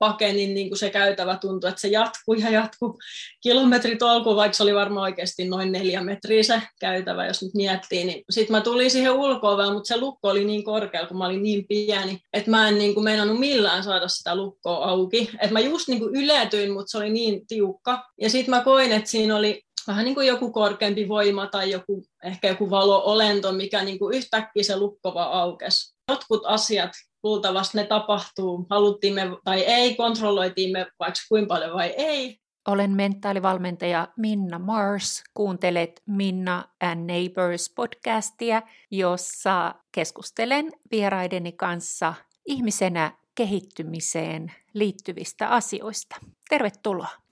pakenin niin kuin se käytävä tuntui, että se jatkuu ja jatkuu kilometritolku, vaikka se oli varmaan oikeasti noin neljä metriä se käytävä, jos nyt miettii. Niin sitten mä tulin siihen ulkoon, mutta se lukko oli niin korkealla, kun mä olin niin pieni, että mä en niin kuin meinannut millään saada sitä lukkoa auki. Että mä just niin kuin yletyin, mutta se oli niin tiukka. Ja sitten mä koin, että siinä oli vähän niin kuin joku korkeampi voima tai joku, ehkä joku valo-olento, mikä niin kuin yhtäkkiä se lukkova aukesi. Jotkut asiat luultavasti ne tapahtuu, haluttiin me tai ei, kontrolloitiin me vaikka kuinka paljon vai ei. Olen mentaalivalmentaja Minna Mars. Kuuntelet Minna and Neighbors podcastia, jossa keskustelen vieraideni kanssa ihmisenä kehittymiseen liittyvistä asioista. Tervetuloa!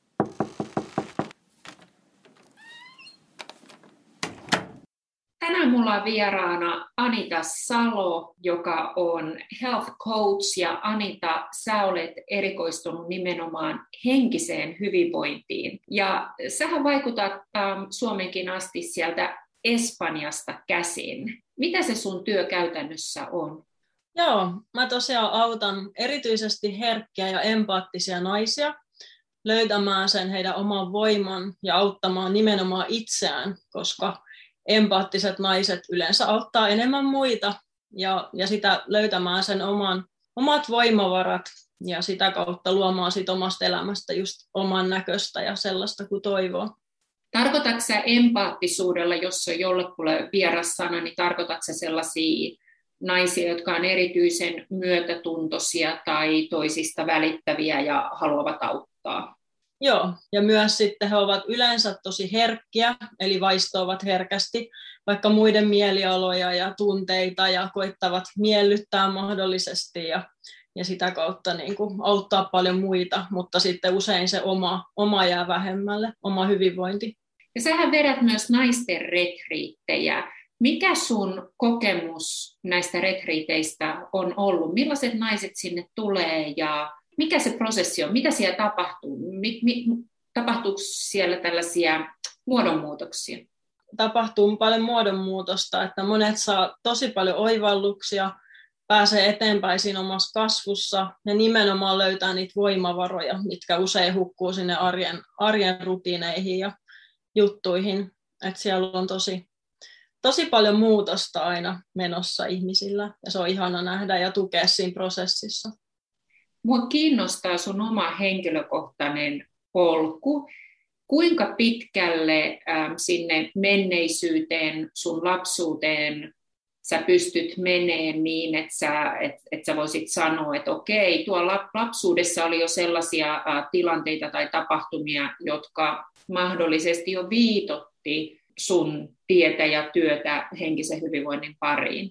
Tänään mulla on vieraana Anita Salo, joka on health coach ja Anita, sä olet erikoistunut nimenomaan henkiseen hyvinvointiin. Ja sähän vaikutat ähm, Suomenkin asti sieltä Espanjasta käsin. Mitä se sun työ käytännössä on? Joo, mä tosiaan autan erityisesti herkkiä ja empaattisia naisia löytämään sen heidän oman voiman ja auttamaan nimenomaan itseään, koska empaattiset naiset yleensä auttaa enemmän muita ja, ja sitä löytämään sen oman, omat voimavarat ja sitä kautta luomaan sit omasta elämästä just oman näköistä ja sellaista kuin toivoo. Tarkoitatko sä empaattisuudella, jos on jollekulle vieras sana, niin tarkoitatko sä sellaisia naisia, jotka on erityisen myötätuntoisia tai toisista välittäviä ja haluavat auttaa? Joo, ja myös sitten he ovat yleensä tosi herkkiä, eli vaistoavat herkästi vaikka muiden mielialoja ja tunteita ja koittavat miellyttää mahdollisesti ja, ja sitä kautta niin kuin auttaa paljon muita, mutta sitten usein se oma, oma jää vähemmälle, oma hyvinvointi. Ja sähän vedät myös naisten retriittejä. Mikä sun kokemus näistä retriiteistä on ollut? Millaiset naiset sinne tulee ja mikä se prosessi on, mitä siellä tapahtuu, mi, mi, tapahtuuko siellä tällaisia muodonmuutoksia? Tapahtuu paljon muodonmuutosta, että monet saa tosi paljon oivalluksia, pääsee eteenpäin siinä omassa kasvussa ja nimenomaan löytää niitä voimavaroja, mitkä usein hukkuu sinne arjen, arjen rutiineihin ja juttuihin. että siellä on tosi, tosi paljon muutosta aina menossa ihmisillä ja se on ihana nähdä ja tukea siinä prosessissa. Mua kiinnostaa sun oma henkilökohtainen polku. Kuinka pitkälle ähm, sinne menneisyyteen, sun lapsuuteen sä pystyt meneen niin, että sä, et, et sä voisit sanoa, että okei, tuolla lapsuudessa oli jo sellaisia äh, tilanteita tai tapahtumia, jotka mahdollisesti jo viitotti sun tietä ja työtä henkisen hyvinvoinnin pariin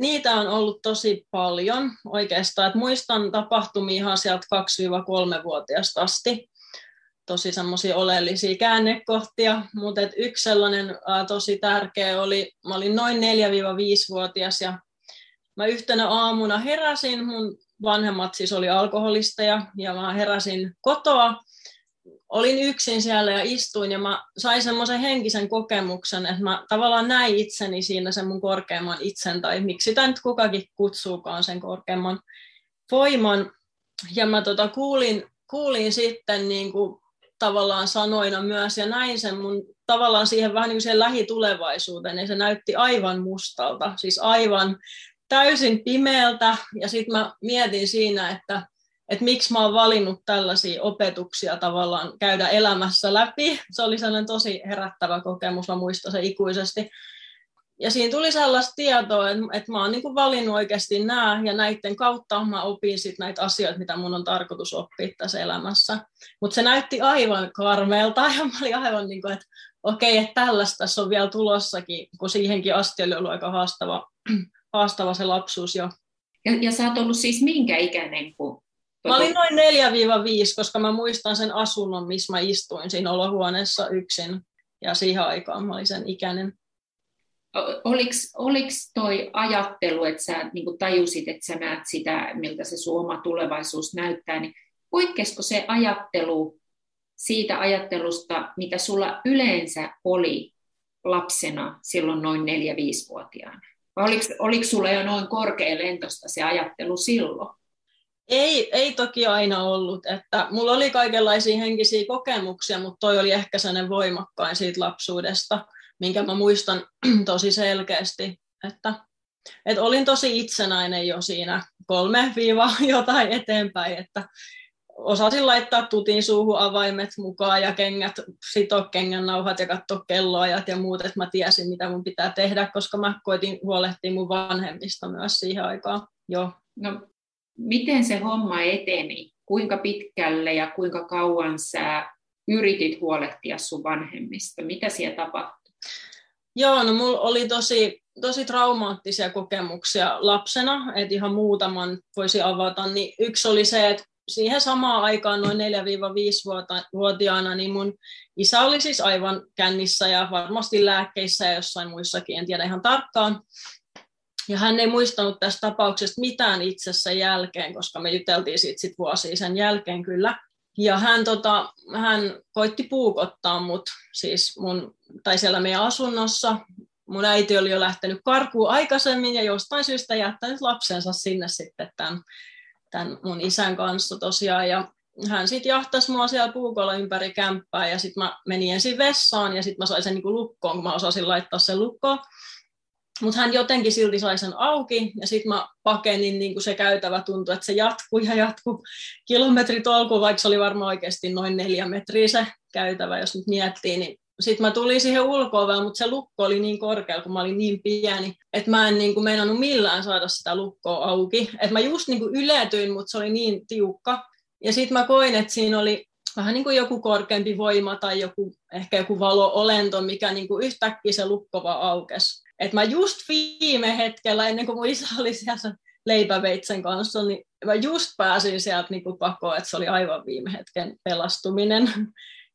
niitä on ollut tosi paljon oikeastaan. Et muistan tapahtumia ihan sieltä 2-3-vuotiaasta asti. Tosi semmoisia oleellisia käännekohtia, mutta yksi sellainen ää, tosi tärkeä oli, mä olin noin 4-5-vuotias ja mä yhtenä aamuna heräsin, mun vanhemmat siis oli alkoholisteja ja mä heräsin kotoa olin yksin siellä ja istuin ja mä sain semmoisen henkisen kokemuksen, että mä tavallaan näin itseni siinä sen mun korkeamman itsen, tai miksi sitä nyt kukakin kutsuukaan sen korkeamman voiman. Ja mä tota kuulin, kuulin sitten niin kuin tavallaan sanoina myös ja näin sen mun tavallaan siihen vähän niin kuin lähitulevaisuuteen, ja se näytti aivan mustalta, siis aivan täysin pimeältä, ja sitten mä mietin siinä, että että miksi mä oon valinnut tällaisia opetuksia tavallaan käydä elämässä läpi. Se oli sellainen tosi herättävä kokemus, mä muistan se ikuisesti. Ja siinä tuli sellaista tietoa, että, että mä oon niin valinnut oikeasti nämä, ja näiden kautta mä opin sit näitä asioita, mitä mun on tarkoitus oppia tässä elämässä. Mutta se näytti aivan karmeelta, ja mä olin aivan niin kuin, että okei, okay, että tällaista tässä on vielä tulossakin, kun siihenkin asti oli ollut aika haastava, haastava se lapsuus jo. Ja, ja sä oot ollut siis minkä ikäinen, kun Mä olin noin 4-5, koska mä muistan sen asunnon, missä mä istuin siinä olohuoneessa yksin. Ja siihen aikaan mä olin sen ikäinen. Oliko toi ajattelu, että sä niin tajusit, että sä näet sitä, miltä se sun oma tulevaisuus näyttää, niin poikkesko se ajattelu siitä ajattelusta, mitä sulla yleensä oli lapsena silloin noin 4-5-vuotiaana? Vai oliko, oliko sulla jo noin korkea lentosta se ajattelu silloin? Ei, ei toki aina ollut. Että mulla oli kaikenlaisia henkisiä kokemuksia, mutta toi oli ehkä sellainen voimakkain siitä lapsuudesta, minkä mä muistan tosi selkeästi. Että, että olin tosi itsenäinen jo siinä kolme viiva jotain eteenpäin, että osasin laittaa tutin suuhun avaimet mukaan ja kengät, sitoa kengän nauhat ja katsoa kelloajat ja muut, että mä tiesin, mitä mun pitää tehdä, koska mä koitin huolehtia mun vanhemmista myös siihen aikaan. Joo. No, miten se homma eteni? Kuinka pitkälle ja kuinka kauan sä yritit huolehtia sun vanhemmista? Mitä siellä tapahtui? Joo, no mulla oli tosi, tosi traumaattisia kokemuksia lapsena, että ihan muutaman voisi avata. Niin yksi oli se, että siihen samaan aikaan noin 4-5-vuotiaana, niin mun isä oli siis aivan kännissä ja varmasti lääkkeissä ja jossain muissakin, en tiedä ihan tarkkaan. Ja hän ei muistanut tästä tapauksesta mitään itsessä jälkeen, koska me juteltiin siitä sit vuosia sen jälkeen kyllä. Ja hän, tota, hän koitti puukottaa mut siis mun, tai siellä meidän asunnossa. Mun äiti oli jo lähtenyt karkuun aikaisemmin ja jostain syystä jättänyt lapsensa sinne sitten tämän tämän mun isän kanssa tosiaan. Ja hän sitten jahtasi mua siellä puukolla ympäri kämppää ja sitten mä menin ensin vessaan ja sitten mä sain sen niin lukkoon, kun mä osasin laittaa sen lukkoon. Mutta hän jotenkin silti sai sen auki ja sitten mä pakenin, niin kuin se käytävä tuntui, että se jatkuu ja jatkuu kilometri tolku, vaikka se oli varmaan oikeasti noin neljä metriä se käytävä, jos nyt miettii, niin sitten mä tulin siihen ulkoon mutta se lukko oli niin korkealla, kun mä olin niin pieni, että mä en niin kuin meinannut millään saada sitä lukkoa auki. Että mä just niin kuin yletyin, mutta se oli niin tiukka. Ja sitten mä koin, että siinä oli vähän niin kuin joku korkeampi voima tai joku, ehkä joku valo-olento, mikä niin kuin yhtäkkiä se lukko vaan aukesi. Että mä just viime hetkellä, ennen kuin mun isä oli siellä leipäveitsen kanssa, niin mä just pääsin sieltä niin kuin pakoon, että se oli aivan viime hetken pelastuminen.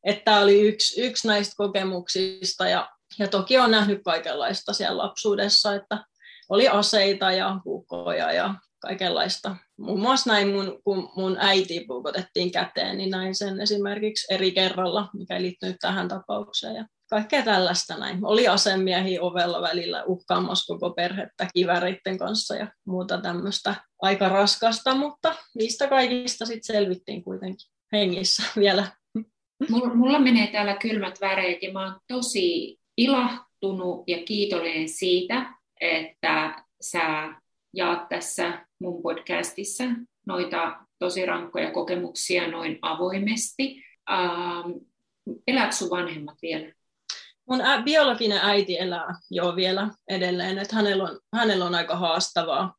Että oli yksi, yksi näistä kokemuksista ja, ja toki on nähnyt kaikenlaista siellä lapsuudessa, että oli aseita ja puukkoja ja kaikenlaista. Muun muassa näin, mun, kun mun äiti puukotettiin käteen, niin näin sen esimerkiksi eri kerralla, mikä liittyy tähän tapaukseen. Ja kaikkea tällaista näin. Oli asemiehi ovella välillä uhkaamassa koko perhettä kiväreiden kanssa ja muuta tämmöistä aika raskasta, mutta niistä kaikista sitten selvittiin kuitenkin hengissä vielä Mulla menee täällä kylmät väreet ja mä oon tosi ilahtunut ja kiitollinen siitä, että sä jaat tässä mun podcastissa noita tosi rankkoja kokemuksia noin avoimesti. Ähm, elääkö sun vanhemmat vielä? Mun biologinen äiti elää jo vielä edelleen, että hänellä on, hänellä on aika haastavaa.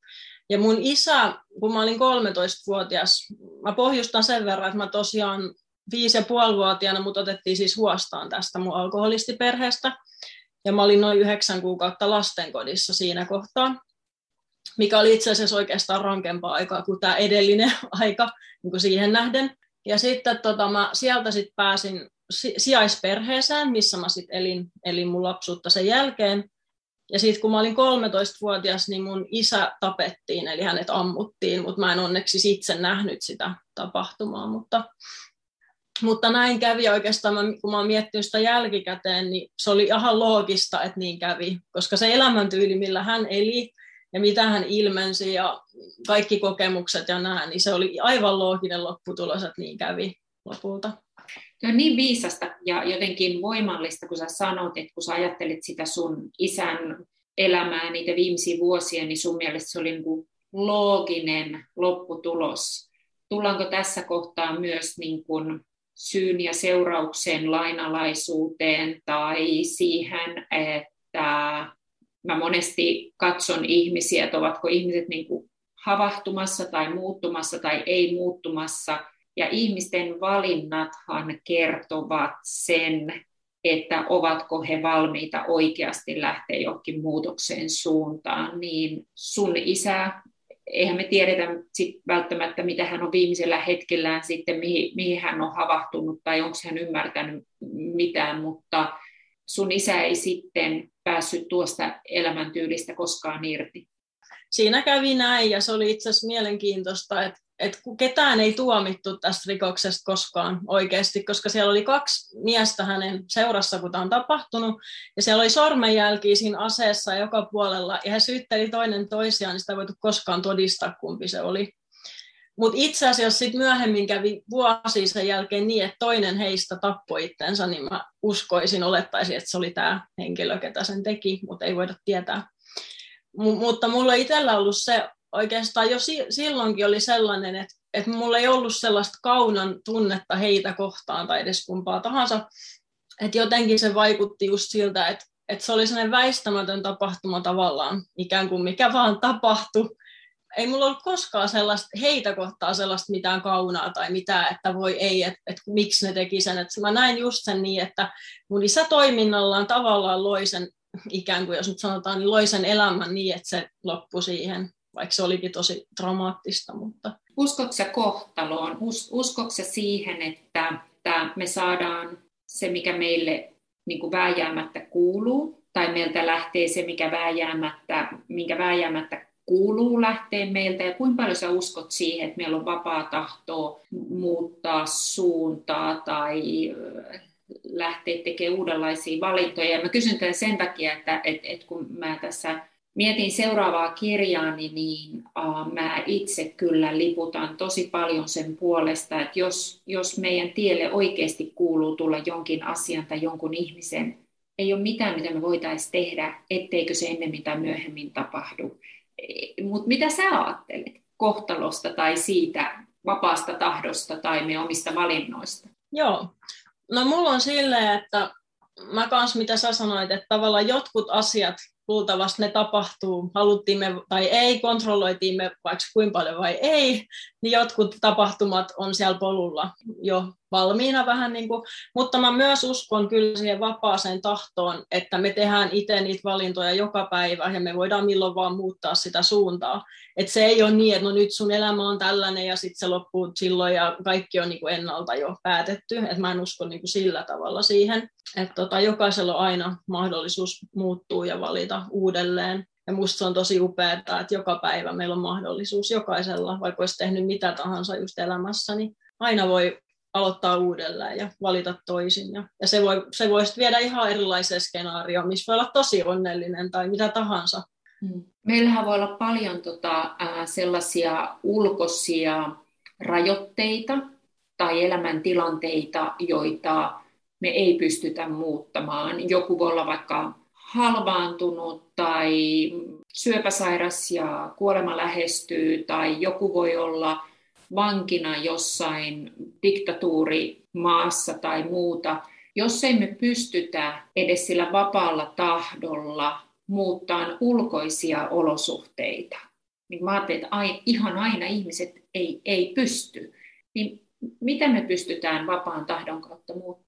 Ja mun isä, kun mä olin 13-vuotias, mä pohjustan sen verran, että mä tosiaan viisi ja puolivuotiaana mut otettiin siis huostaan tästä mun alkoholistiperheestä. Ja mä olin noin yhdeksän kuukautta lastenkodissa siinä kohtaa, mikä oli itse asiassa oikeastaan rankempaa aikaa kuin tämä edellinen aika niin kuin siihen nähden. Ja sitten tota, mä sieltä sit pääsin sijaisperheeseen, missä mä sitten elin, elin mun lapsuutta sen jälkeen. Ja sitten kun mä olin 13-vuotias, niin mun isä tapettiin, eli hänet ammuttiin, mutta mä en onneksi itse nähnyt sitä tapahtumaa. Mutta mutta näin kävi oikeastaan, kun mä oon miettinyt sitä jälkikäteen, niin se oli ihan loogista, että niin kävi, koska se elämäntyyli, millä hän eli ja mitä hän ilmensi ja kaikki kokemukset ja nämä, niin se oli aivan looginen lopputulos, että niin kävi lopulta. Se on niin viisasta ja jotenkin voimallista, kun sä sanot, että kun sä ajattelit sitä sun isän elämää, niitä viimeisiä vuosia, niin sun mielestä se oli niin kuin looginen lopputulos. Tullaanko tässä kohtaa myös niin kuin syyn ja seurauksen lainalaisuuteen tai siihen, että mä monesti katson ihmisiä, että ovatko ihmiset niin kuin havahtumassa tai muuttumassa tai ei muuttumassa. Ja ihmisten valinnathan kertovat sen, että ovatko he valmiita oikeasti lähteä johonkin muutokseen suuntaan. Niin sun isä eihän me tiedetä sit välttämättä, mitä hän on viimeisellä hetkellään sitten, mihin, mihin hän on havahtunut tai onko hän ymmärtänyt mitään, mutta sun isä ei sitten päässyt tuosta elämäntyylistä koskaan irti. Siinä kävi näin ja se oli itse asiassa mielenkiintoista, että että ketään ei tuomittu tästä rikoksesta koskaan oikeasti, koska siellä oli kaksi miestä hänen seurassa, kun tämä on tapahtunut, ja siellä oli sormenjälkiä siinä aseessa joka puolella, ja he syytteli toinen toisiaan, niin sitä ei voitu koskaan todistaa, kumpi se oli. Mutta itse asiassa sit myöhemmin kävi vuosi sen jälkeen niin, että toinen heistä tappoi itsensä, niin mä uskoisin, olettaisin, että se oli tämä henkilö, ketä sen teki, mutta ei voida tietää. M- mutta mulla itsellä ollut se oikeastaan jo si- silloinkin oli sellainen, että, että mulla ei ollut sellaista kaunan tunnetta heitä kohtaan tai edes kumpaa tahansa. Että jotenkin se vaikutti just siltä, että, että se oli sellainen väistämätön tapahtuma tavallaan, ikään kuin mikä vaan tapahtui ei mulla ollut koskaan sellaista, heitä kohtaa sellaista mitään kaunaa tai mitään, että voi ei, että, että miksi ne teki sen. Että mä näin just sen niin, että mun isä toiminnallaan tavallaan loi sen, ikään kuin jos nyt sanotaan, niin loi sen elämän niin, että se loppui siihen, vaikka se olikin tosi dramaattista. Mutta... Uskotko sä kohtaloon? Us, uskotko sä siihen, että, että me saadaan se, mikä meille niin kuin vääjäämättä kuuluu, tai meiltä lähtee se, mikä vääjäämättä, minkä vääjäämättä kuuluu lähteä meiltä ja kuinka paljon sä uskot siihen, että meillä on vapaa tahtoa muuttaa suuntaa tai lähteä tekemään uudenlaisia valintoja. Ja mä kysyn tämän sen takia, että, että, että kun mä tässä mietin seuraavaa kirjaani, niin uh, mä itse kyllä liputan tosi paljon sen puolesta, että jos, jos meidän tielle oikeasti kuuluu tulla jonkin asian tai jonkun ihmisen, ei ole mitään, mitä me voitaisiin tehdä, etteikö se ennemmin tai myöhemmin tapahdu. Mutta mitä sä ajattelet kohtalosta tai siitä vapaasta tahdosta tai me omista valinnoista? Joo, no mulla on silleen, että mä kans mitä sä sanoit, että tavallaan jotkut asiat luultavasti ne tapahtuu, haluttiin me tai ei, kontrolloitiin me vaikka kuinka paljon vai ei, niin jotkut tapahtumat on siellä polulla jo valmiina vähän niin kuin, mutta mä myös uskon kyllä siihen vapaaseen tahtoon, että me tehdään itse niitä valintoja joka päivä ja me voidaan milloin vaan muuttaa sitä suuntaa. Että se ei ole niin, että no nyt sun elämä on tällainen ja sitten se loppuu silloin ja kaikki on niin kuin ennalta jo päätetty. Että mä en usko niin kuin sillä tavalla siihen, että tota, jokaisella on aina mahdollisuus muuttua ja valita uudelleen. Ja musta se on tosi upeaa, että joka päivä meillä on mahdollisuus jokaisella, vaikka olisi tehnyt mitä tahansa just elämässä, niin aina voi aloittaa uudelleen ja valita toisin. Ja, se, voi, se voi viedä ihan erilaiseen skenaarioon, missä voi olla tosi onnellinen tai mitä tahansa. Hmm. Meillähän voi olla paljon tota, sellaisia ulkoisia rajoitteita tai elämäntilanteita, joita me ei pystytä muuttamaan. Joku voi olla vaikka halvaantunut tai syöpäsairas ja kuolema lähestyy, tai joku voi olla vankina jossain diktatuurimaassa tai muuta, jos ei me pystytä edes sillä vapaalla tahdolla muuttaa ulkoisia olosuhteita, niin mä ajattelen, että ihan aina ihmiset ei, ei pysty, niin mitä me pystytään vapaan tahdon kautta muuttamaan?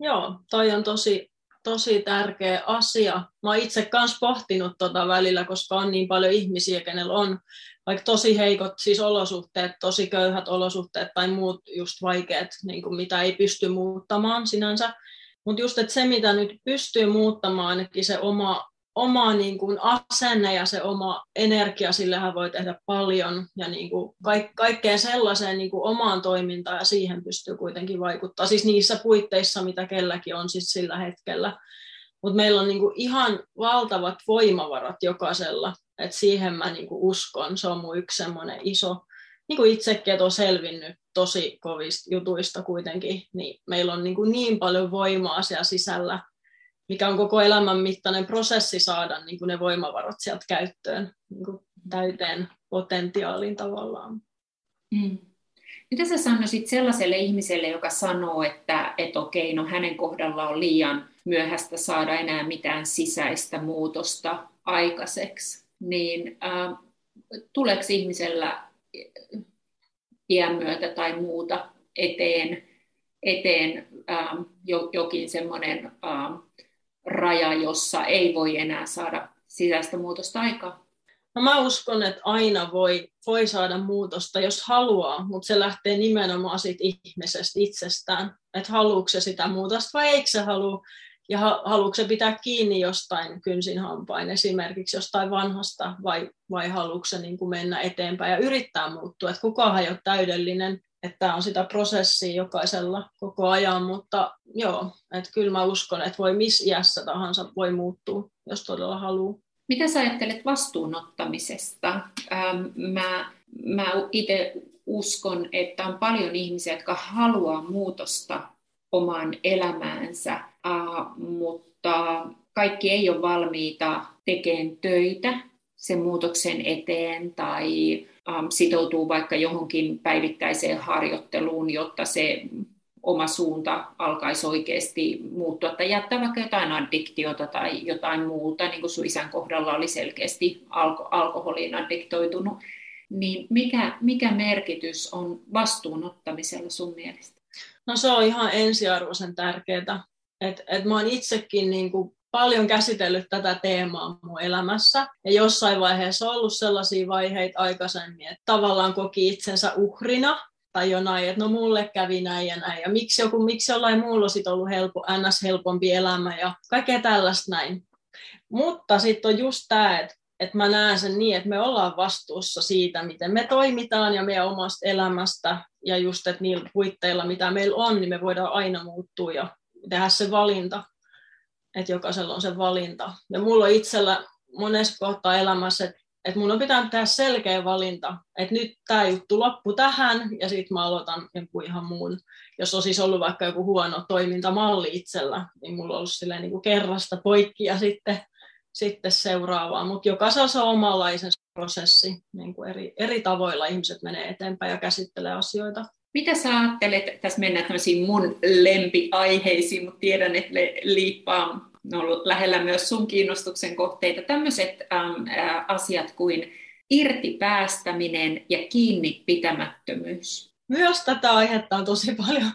Joo, toi on tosi, tosi tärkeä asia. Mä oon itse kanssa pohtinut tota välillä, koska on niin paljon ihmisiä, kenellä on vaikka tosi heikot siis olosuhteet, tosi köyhät olosuhteet tai muut just vaikeat, niin kuin mitä ei pysty muuttamaan sinänsä. Mutta just, että se mitä nyt pystyy muuttamaan, ainakin se oma, oma niin kuin asenne ja se oma energia, sillähän voi tehdä paljon. Ja niin kuin kaik, kaikkeen sellaiseen niin kuin omaan toimintaan ja siihen pystyy kuitenkin vaikuttaa. Siis niissä puitteissa, mitä kelläkin on siis sillä hetkellä. Mutta meillä on niin kuin ihan valtavat voimavarat jokaisella. Et siihen mä niinku uskon, se on mun yksi semmoinen iso, niin kuin itsekin, että on selvinnyt tosi kovista jutuista kuitenkin, niin meillä on niin, kuin niin paljon voimaa siellä sisällä, mikä on koko elämän mittainen prosessi saada niin kuin ne voimavarat sieltä käyttöön niin kuin täyteen potentiaalin tavallaan. Mm. Mitä sä sanoisit sellaiselle ihmiselle, joka sanoo, että et okei, no hänen kohdalla on liian myöhäistä saada enää mitään sisäistä muutosta aikaiseksi? niin äh, tuleeko ihmisellä iän myötä tai muuta eteen, eteen äh, jokin semmoinen äh, raja, jossa ei voi enää saada sisäistä muutosta aikaa? No mä uskon, että aina voi, voi saada muutosta, jos haluaa, mutta se lähtee nimenomaan siitä ihmisestä itsestään, että haluuko se sitä muutosta vai eikö se halua ja haluatko se pitää kiinni jostain kynsin hampain, esimerkiksi jostain vanhasta, vai, vai haluatko se niin kuin mennä eteenpäin ja yrittää muuttua. Että kukaan ei ole täydellinen, että on sitä prosessia jokaisella koko ajan, mutta joo, että kyllä mä uskon, että voi missä iässä tahansa voi muuttua, jos todella haluaa. Mitä sä ajattelet vastuunottamisesta? Ähm, mä, mä itse uskon, että on paljon ihmisiä, jotka haluaa muutosta omaan elämäänsä, mutta kaikki ei ole valmiita tekemään töitä sen muutoksen eteen tai sitoutuu vaikka johonkin päivittäiseen harjoitteluun, jotta se oma suunta alkaisi oikeasti muuttua tai jättää vaikka jotain addiktiota tai jotain muuta, niin kuin sun isän kohdalla oli selkeästi alko- alkoholiin addiktoitunut, niin mikä, mikä merkitys on vastuunottamisella sun mielestä? No se on ihan ensiarvoisen tärkeää. Et, et mä oon itsekin niin kuin paljon käsitellyt tätä teemaa mun elämässä. Ja jossain vaiheessa on ollut sellaisia vaiheita aikaisemmin, että tavallaan koki itsensä uhrina tai jonain, että no mulle kävi näin ja näin. Ja miksi, joku, miksi jollain muulla on ollut helpo, ns. helpompi elämä ja kaikkea tällaista näin. Mutta sitten on just tämä, että että mä näen sen niin, että me ollaan vastuussa siitä, miten me toimitaan ja meidän omasta elämästä, ja just, että niillä puitteilla, mitä meillä on, niin me voidaan aina muuttua ja tehdä se valinta, että jokaisella on se valinta. Ja mulla on itsellä monessa kohtaa elämässä, että, että mun on pitänyt tehdä selkeä valinta, että nyt tämä juttu loppu tähän, ja sitten mä aloitan jonkun ihan muun. Jos on siis ollut vaikka joku huono toimintamalli itsellä, niin mulla on ollut silleen niin kuin kerrasta poikki, ja sitten sitten seuraavaa, mutta jokaisella on omanlaisensa prosessi, niin kuin eri, eri tavoilla ihmiset menee eteenpäin ja käsittelee asioita. Mitä sä ajattelet, tässä mennään tämmöisiin mun lempiaiheisiin, mutta tiedän, että liippaa on ollut lähellä myös sun kiinnostuksen kohteita, tämmöiset ähm, äh, asiat kuin irtipäästäminen ja kiinni pitämättömyys. Myös tätä aihetta on tosi paljon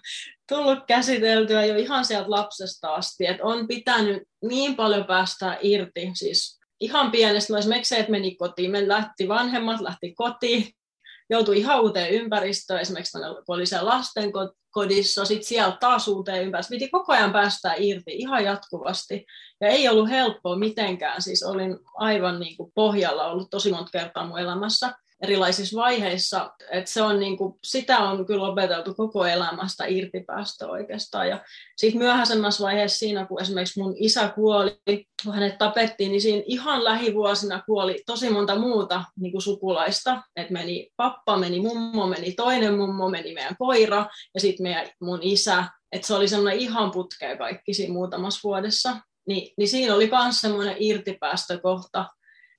tullut käsiteltyä jo ihan sieltä lapsesta asti, että on pitänyt niin paljon päästä irti, siis ihan pienestä, no esimerkiksi se, että meni kotiin, me lähti vanhemmat, lähti kotiin, joutui ihan uuteen ympäristöön, esimerkiksi kun oli siellä lastenkodissa, sitten sieltä taas uuteen ympäristöön, piti koko ajan päästä irti ihan jatkuvasti, ja ei ollut helppoa mitenkään, siis olin aivan niin kuin pohjalla ollut tosi monta kertaa mun elämässä, erilaisissa vaiheissa, että se on niin kuin, sitä on kyllä opeteltu koko elämästä irtipäästä oikeastaan. Ja sitten myöhäisemmässä vaiheessa siinä, kun esimerkiksi mun isä kuoli, kun hänet tapettiin, niin siinä ihan lähivuosina kuoli tosi monta muuta niin kuin sukulaista. että meni pappa, meni mummo, meni toinen mummo, meni meidän koira ja sitten meidän mun isä. Että se oli semmoinen ihan putkea kaikki siinä muutamassa vuodessa. Ni, niin siinä oli myös semmoinen irtipäästökohta,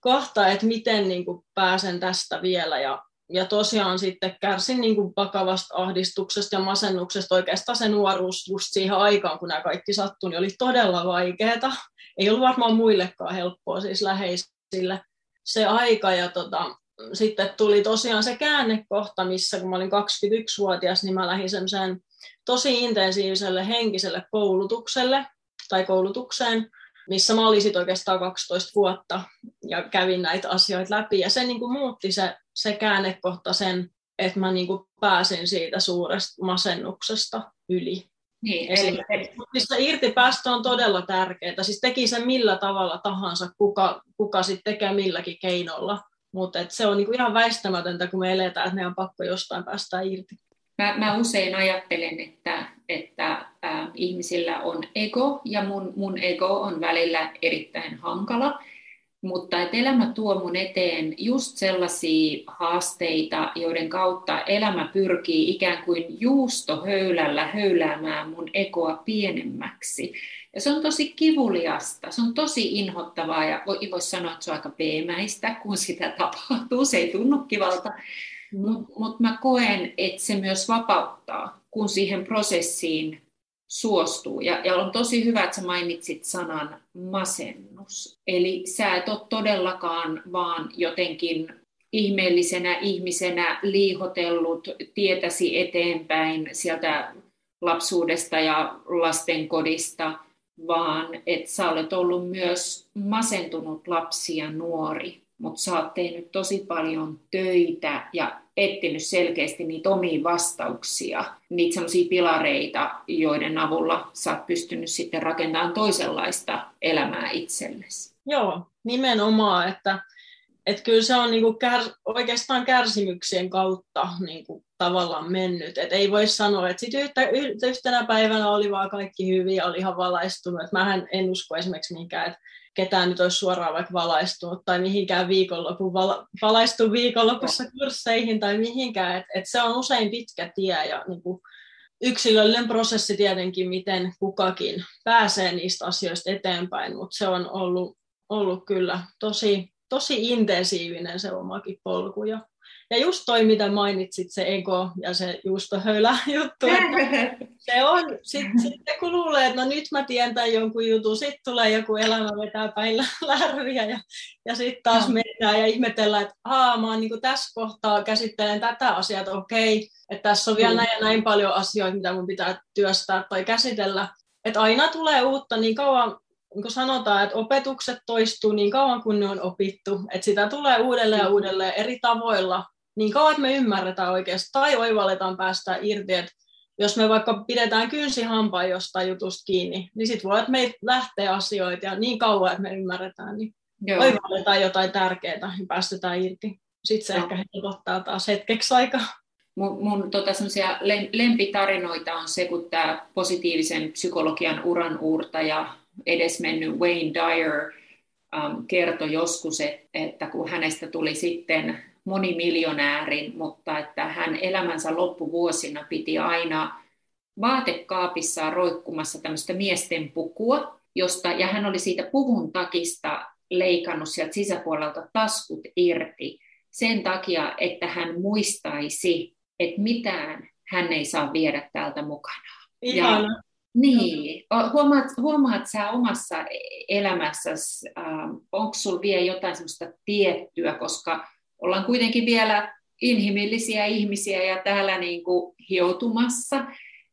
kohta, että miten niin kuin pääsen tästä vielä. Ja, ja tosiaan sitten kärsin niin kuin vakavasta ahdistuksesta ja masennuksesta oikeastaan se nuoruus just siihen aikaan, kun nämä kaikki sattui, niin oli todella vaikeaa. Ei ollut varmaan muillekaan helppoa, siis läheisille se aika. Ja tota, sitten tuli tosiaan se käännekohta, missä kun mä olin 21-vuotias, niin mä lähdin semmoiseen tosi intensiiviselle henkiselle koulutukselle tai koulutukseen, missä mä olin oikeastaan 12 vuotta ja kävin näitä asioita läpi. Ja se niin kuin muutti se, se käännekohta sen, että mä niin kuin pääsin siitä suuresta masennuksesta yli. Niin, eli, eli... Siis se irtipäästö on todella tärkeää. Siis teki sen millä tavalla tahansa, kuka, kuka sitten tekee milläkin keinolla. Mutta se on niinku ihan väistämätöntä, kun me eletään, että meidän on pakko jostain päästä irti. Mä, mä usein ajattelen, että, että äh, ihmisillä on ego ja mun, mun ego on välillä erittäin hankala, mutta että elämä tuo mun eteen just sellaisia haasteita, joiden kautta elämä pyrkii ikään kuin juustohöylällä höyläämään mun egoa pienemmäksi. Ja se on tosi kivuliasta, se on tosi inhottavaa ja voi, voi sanoa, että se on aika peemäistä, kun sitä tapahtuu, se ei tunnu kivalta. Mutta mut mä koen, että se myös vapauttaa, kun siihen prosessiin suostuu. Ja, ja on tosi hyvä, että sä mainitsit sanan masennus. Eli sä et ole todellakaan vaan jotenkin ihmeellisenä ihmisenä liihotellut tietäsi eteenpäin sieltä lapsuudesta ja lastenkodista, vaan että sä olet ollut myös masentunut lapsi ja nuori mutta sä oot tehnyt tosi paljon töitä ja etsinyt selkeästi niitä omia vastauksia, niitä sellaisia pilareita, joiden avulla sä oot pystynyt sitten rakentamaan toisenlaista elämää itsellesi. Joo, nimenomaan, että, että kyllä se on niinku kär, oikeastaan kärsimyksien kautta niinku tavallaan mennyt. Et ei voi sanoa, että sit yhtä, yhtenä päivänä oli vaan kaikki hyvin ja oli ihan valaistunut. Et mähän en usko esimerkiksi mihinkään, että ketään nyt olisi suoraan vaikka valaistunut tai mihinkään viikonlopun, vala, valaistu viikonlopussa kursseihin tai mihinkään. Et, et se on usein pitkä tie ja niin kuin yksilöllinen prosessi tietenkin, miten kukakin pääsee niistä asioista eteenpäin, mutta se on ollut, ollut kyllä tosi, tosi intensiivinen se omakin polku. Ja ja just toi, mitä mainitsit, se ego ja se juustohöylä juttu, se on, sitten sit kun luulee, että no nyt mä tiedän tämän jonkun jutun, sitten tulee joku elämä vetää päin lärviä ja, ja sitten taas no. mennään ja ihmetellään, että aa, mä oon niin tässä kohtaa käsittelen tätä asiaa, että okei, että tässä on vielä mm. näin ja näin paljon asioita, mitä mun pitää työstää tai käsitellä. Että aina tulee uutta niin kauan, niin kuin sanotaan, että opetukset toistuu niin kauan kuin ne on opittu, että sitä tulee uudelleen ja uudelleen eri tavoilla, niin kauan, että me ymmärretään oikeasti tai oivalletaan päästä irti, että jos me vaikka pidetään kynsi hampaan jostain jutusta kiinni, niin sitten voi, että meitä lähtee asioita ja niin kauan, että me ymmärretään, niin Joo. oivalletaan jotain tärkeää ja päästetään irti. Sitten se Joo. ehkä helpottaa taas hetkeksi aikaa. Mun, mun tota, lempitarinoita on se, kun tämä positiivisen psykologian uran uurtaja edesmennyt Wayne Dyer um, kertoi joskus, että, että kun hänestä tuli sitten monimiljonäärin, mutta että hän elämänsä loppuvuosina piti aina vaatekaapissaan roikkumassa tämmöistä miesten pukua, josta, ja hän oli siitä puvun takista leikannut sieltä sisäpuolelta taskut irti sen takia, että hän muistaisi, että mitään hän ei saa viedä täältä mukana. Ja, niin, huomaat, huomaat sä omassa elämässäsi, äh, onko sinulla vielä jotain semmoista tiettyä, koska ollaan kuitenkin vielä inhimillisiä ihmisiä ja täällä niin kuin hioutumassa.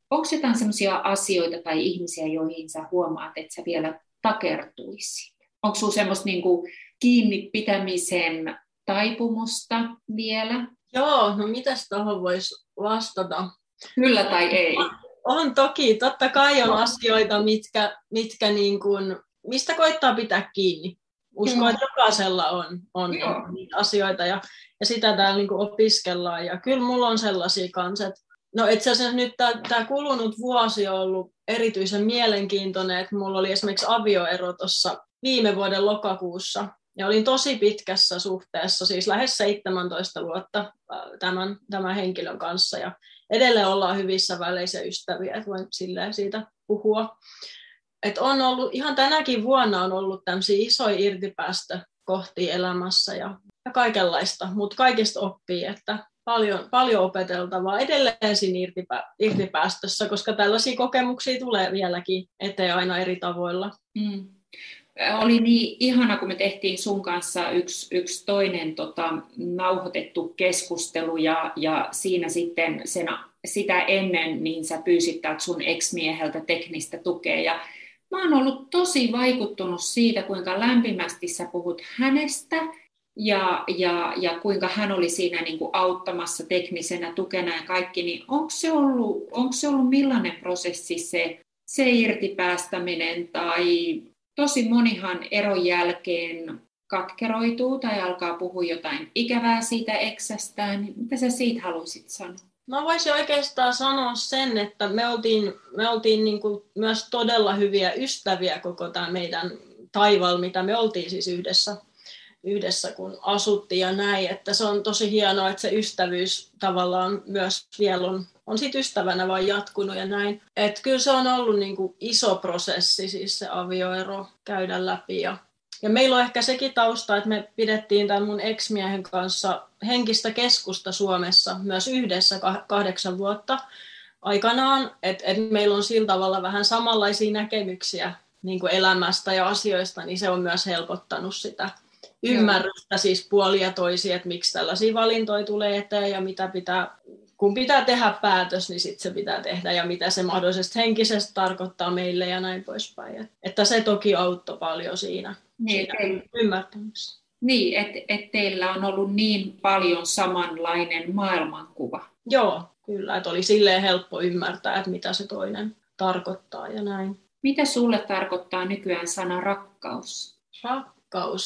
Onko jotain sellaisia asioita tai ihmisiä, joihin sä huomaat, että sä vielä takertuisit? Onko sinulla semmoista niin kuin kiinni pitämisen taipumusta vielä? Joo, no mitäs tuohon voisi vastata? Kyllä tai ei? On toki, totta kai on asioita, mitkä, mitkä niin kuin, mistä koittaa pitää kiinni. Uskon, että jokaisella on, on, niitä asioita ja, ja sitä täällä niin opiskellaan. Ja kyllä mulla on sellaisia kanssa, että no itse asiassa nyt tämä kulunut vuosi on ollut erityisen mielenkiintoinen, että mulla oli esimerkiksi avioero tuossa viime vuoden lokakuussa. Ja olin tosi pitkässä suhteessa, siis lähes 17 vuotta tämän, tämän henkilön kanssa. Ja edelleen ollaan hyvissä väleissä ystäviä, että voin siitä puhua et on ollut, ihan tänäkin vuonna on ollut tämmöisiä isoja irtipäästö kohti elämässä ja, ja kaikenlaista, mutta kaikista oppii, että paljon, paljon opeteltavaa edelleen siinä irtipä, irtipäästössä, koska tällaisia kokemuksia tulee vieläkin eteen aina eri tavoilla. Mm. Oli niin ihana, kun me tehtiin sun kanssa yksi, yksi toinen tota, nauhoitettu keskustelu ja, ja siinä sitten sen, sitä ennen niin sä pyysit sun ex-mieheltä teknistä tukea. Ja mä oon ollut tosi vaikuttunut siitä, kuinka lämpimästi sä puhut hänestä ja, ja, ja kuinka hän oli siinä niin kuin auttamassa teknisenä tukena ja kaikki, niin onko se ollut, onko se ollut millainen prosessi se, se irtipäästäminen tai tosi monihan eron jälkeen katkeroituu tai alkaa puhua jotain ikävää siitä eksästään, niin mitä sä siitä haluaisit sanoa? Mä voisin oikeastaan sanoa sen, että me oltiin, me oltiin niin kuin myös todella hyviä ystäviä koko tämä meidän taival, mitä me oltiin siis yhdessä, yhdessä kun asuttiin ja näin. Että se on tosi hienoa, että se ystävyys tavallaan myös vielä on, on sit ystävänä vaan jatkunut ja näin. Että kyllä se on ollut niin kuin iso prosessi, siis se avioero käydä läpi ja ja meillä on ehkä sekin tausta, että me pidettiin tämän mun ex-miehen kanssa henkistä keskusta Suomessa myös yhdessä kahdeksan vuotta aikanaan, että et meillä on sillä tavalla vähän samanlaisia näkemyksiä niin kuin elämästä ja asioista, niin se on myös helpottanut sitä ymmärrystä siis puolia toisia, että miksi tällaisia valintoja tulee eteen ja mitä pitää, kun pitää tehdä päätös, niin sitten se pitää tehdä ja mitä se mahdollisesti henkisesti tarkoittaa meille ja näin poispäin. Että se toki auttoi paljon siinä. Niin, teillä, ymmärtämässä. Niin, että et teillä on ollut niin paljon samanlainen maailmankuva. Joo, kyllä, että oli silleen helppo ymmärtää, että mitä se toinen tarkoittaa ja näin. Mitä sulle tarkoittaa nykyään sana rakkaus? Rakkaus.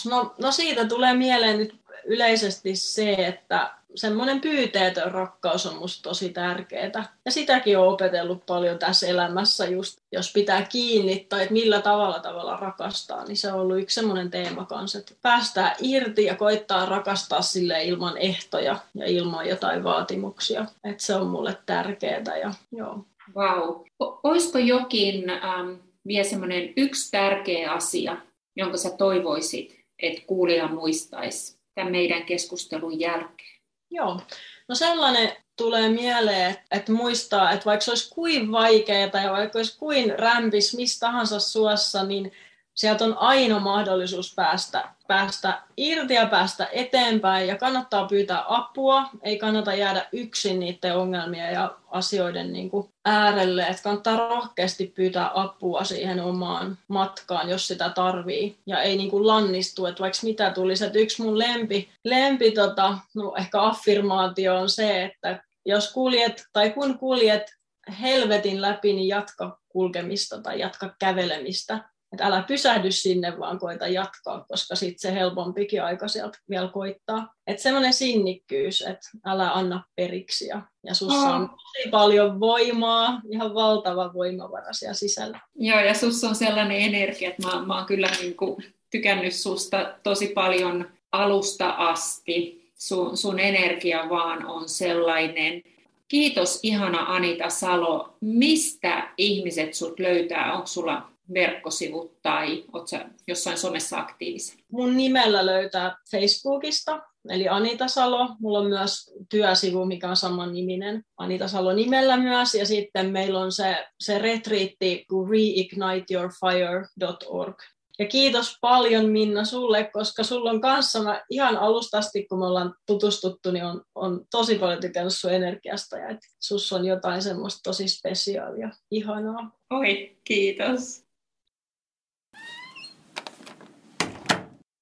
No, no siitä tulee mieleen nyt yleisesti se, että semmoinen pyyteetön rakkaus on musta tosi tärkeää. Ja sitäkin on opetellut paljon tässä elämässä, just jos pitää kiinni tai että millä tavalla tavalla rakastaa, niin se on ollut yksi semmoinen teema kanssa, että päästää irti ja koittaa rakastaa sille ilman ehtoja ja ilman jotain vaatimuksia. Että se on mulle tärkeää ja joo. Wow. Olisiko jokin ähm, vielä semmoinen yksi tärkeä asia, jonka sä toivoisit, että kuulija muistaisi tämän meidän keskustelun jälkeen? Joo, no sellainen tulee mieleen, että muistaa, että vaikka se olisi kuin vaikeaa tai vaikka olisi kuin rämpis mistä tahansa suossa, niin sieltä on aina mahdollisuus päästä, päästä irti ja päästä eteenpäin ja kannattaa pyytää apua, ei kannata jäädä yksin niiden ongelmia ja asioiden niin kuin äärelle, että kannattaa rohkeasti pyytää apua siihen omaan matkaan, jos sitä tarvii. Ja ei niin kuin lannistu, että vaikka mitä tulisi, että yksi mun lempi, lempi tota, no ehkä affirmaatio on se, että jos kuljet tai kun kuljet helvetin läpi, niin jatka kulkemista tai jatka kävelemistä että älä pysähdy sinne, vaan koita jatkaa, koska sitten se helpompikin aika sieltä vielä koittaa. Että semmoinen sinnikkyys, että älä anna periksi ja, ja sussa on tosi paljon voimaa, ihan valtava voimavara siellä sisällä. Joo, ja sussa on sellainen energia, että mä, mä oon kyllä niin kuin tykännyt susta tosi paljon alusta asti. Sun, sun energia vaan on sellainen. Kiitos ihana Anita Salo. Mistä ihmiset sut löytää? Onko sulla verkkosivut tai oletko jossain somessa aktiivisen? Mun nimellä löytää Facebookista, eli Anita Salo. Mulla on myös työsivu, mikä on saman niminen Anita Salo nimellä myös. Ja sitten meillä on se, se retriitti reigniteyourfire.org. Ja kiitos paljon Minna sulle, koska sulla on kanssa, mä ihan alustasti kun me ollaan tutustuttu, niin on, on tosi paljon tykännyt sun energiasta ja että sus on jotain semmoista tosi spesiaalia, ihanaa. Oi, kiitos.